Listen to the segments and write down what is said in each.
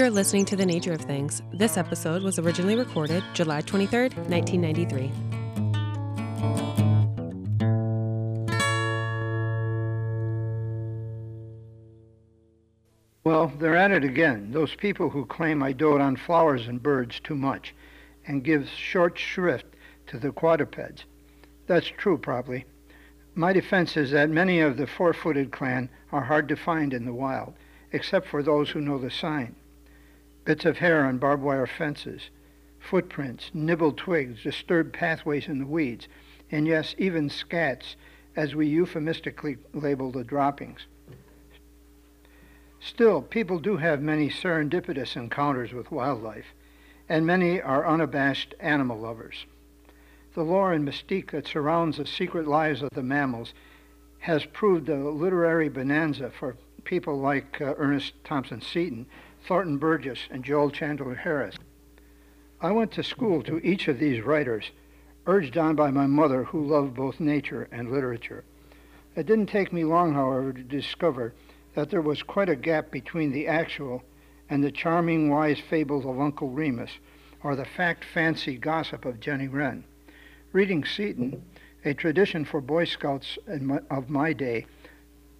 You're listening to The Nature of Things. This episode was originally recorded July 23rd, 1993. Well, they're at it again, those people who claim I dote on flowers and birds too much and give short shrift to the quadrupeds. That's true, probably. My defense is that many of the four footed clan are hard to find in the wild, except for those who know the sign. Bits of hair on barbed wire fences, footprints, nibbled twigs, disturbed pathways in the weeds, and yes, even scats, as we euphemistically label the droppings. Still, people do have many serendipitous encounters with wildlife, and many are unabashed animal lovers. The lore and mystique that surrounds the secret lives of the mammals has proved a literary bonanza for people like uh, Ernest Thompson Seton, Thornton Burgess, and Joel Chandler Harris. I went to school to each of these writers, urged on by my mother, who loved both nature and literature. It didn't take me long, however, to discover that there was quite a gap between the actual and the charming, wise fables of Uncle Remus, or the fact fancy gossip of Jenny Wren. Reading Seton, a tradition for Boy Scouts of my day,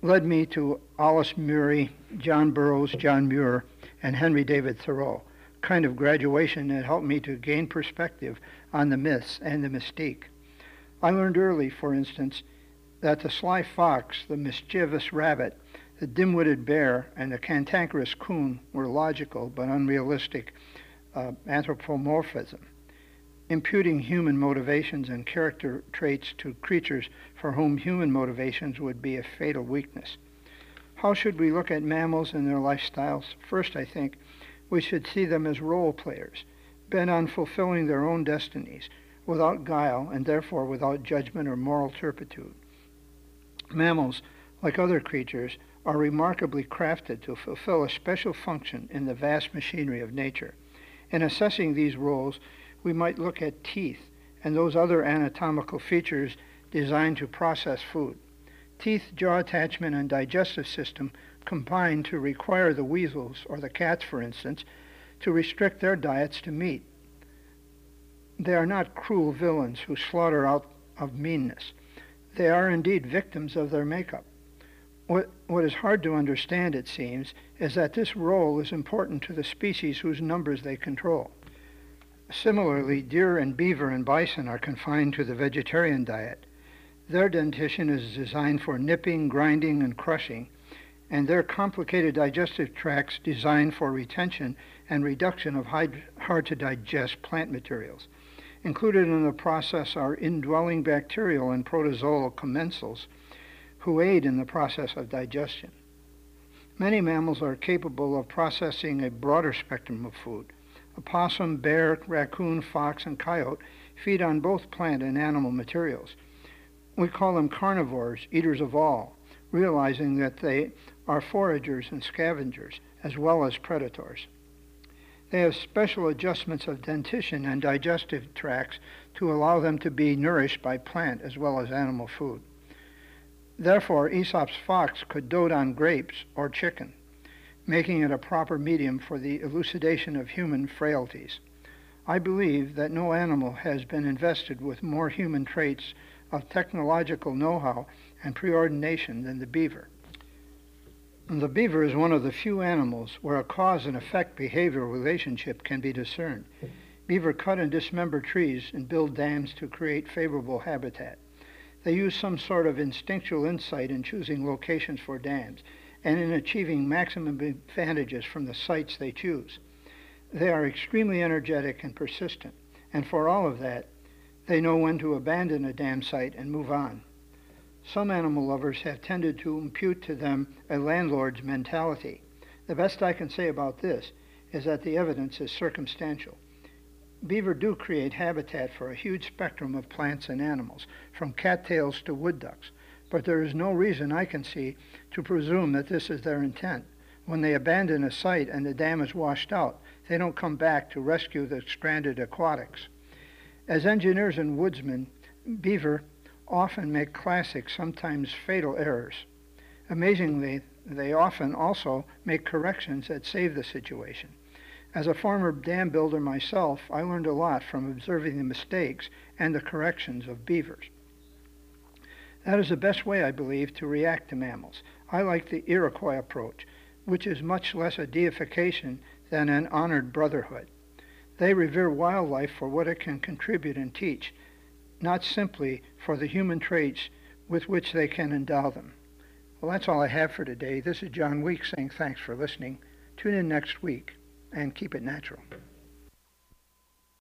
led me to Olaus Murie, John Burroughs, John Muir, and Henry David Thoreau, kind of graduation that helped me to gain perspective on the myths and the mystique. I learned early, for instance, that the sly fox, the mischievous rabbit, the dim-witted bear and the cantankerous coon were logical but unrealistic uh, anthropomorphism, imputing human motivations and character traits to creatures for whom human motivations would be a fatal weakness. How should we look at mammals and their lifestyles? First, I think we should see them as role players, bent on fulfilling their own destinies, without guile and therefore without judgment or moral turpitude. Mammals, like other creatures, are remarkably crafted to fulfill a special function in the vast machinery of nature. In assessing these roles, we might look at teeth and those other anatomical features designed to process food. Teeth, jaw attachment, and digestive system combine to require the weasels, or the cats for instance, to restrict their diets to meat. They are not cruel villains who slaughter out of meanness. They are indeed victims of their makeup. What, what is hard to understand, it seems, is that this role is important to the species whose numbers they control. Similarly, deer and beaver and bison are confined to the vegetarian diet. Their dentition is designed for nipping, grinding, and crushing, and their complicated digestive tracts designed for retention and reduction of hard to digest plant materials. Included in the process are indwelling bacterial and protozoal commensals who aid in the process of digestion. Many mammals are capable of processing a broader spectrum of food. Opossum, bear, raccoon, fox, and coyote feed on both plant and animal materials. We call them carnivores, eaters of all, realizing that they are foragers and scavengers, as well as predators. They have special adjustments of dentition and digestive tracts to allow them to be nourished by plant as well as animal food. Therefore, Aesop's fox could dote on grapes or chicken, making it a proper medium for the elucidation of human frailties. I believe that no animal has been invested with more human traits of technological know-how and preordination than the beaver. The beaver is one of the few animals where a cause and effect behavioral relationship can be discerned. Beaver cut and dismember trees and build dams to create favorable habitat. They use some sort of instinctual insight in choosing locations for dams and in achieving maximum advantages from the sites they choose. They are extremely energetic and persistent, and for all of that, they know when to abandon a dam site and move on. Some animal lovers have tended to impute to them a landlord's mentality. The best I can say about this is that the evidence is circumstantial. Beaver do create habitat for a huge spectrum of plants and animals, from cattails to wood ducks, but there is no reason I can see to presume that this is their intent. When they abandon a site and the dam is washed out, they don't come back to rescue the stranded aquatics. As engineers and woodsmen, beaver often make classic, sometimes fatal errors. Amazingly, they often also make corrections that save the situation. As a former dam builder myself, I learned a lot from observing the mistakes and the corrections of beavers. That is the best way, I believe, to react to mammals. I like the Iroquois approach, which is much less a deification than an honored brotherhood. They revere wildlife for what it can contribute and teach, not simply for the human traits with which they can endow them. Well, that's all I have for today. This is John Weeks saying thanks for listening. Tune in next week and keep it natural.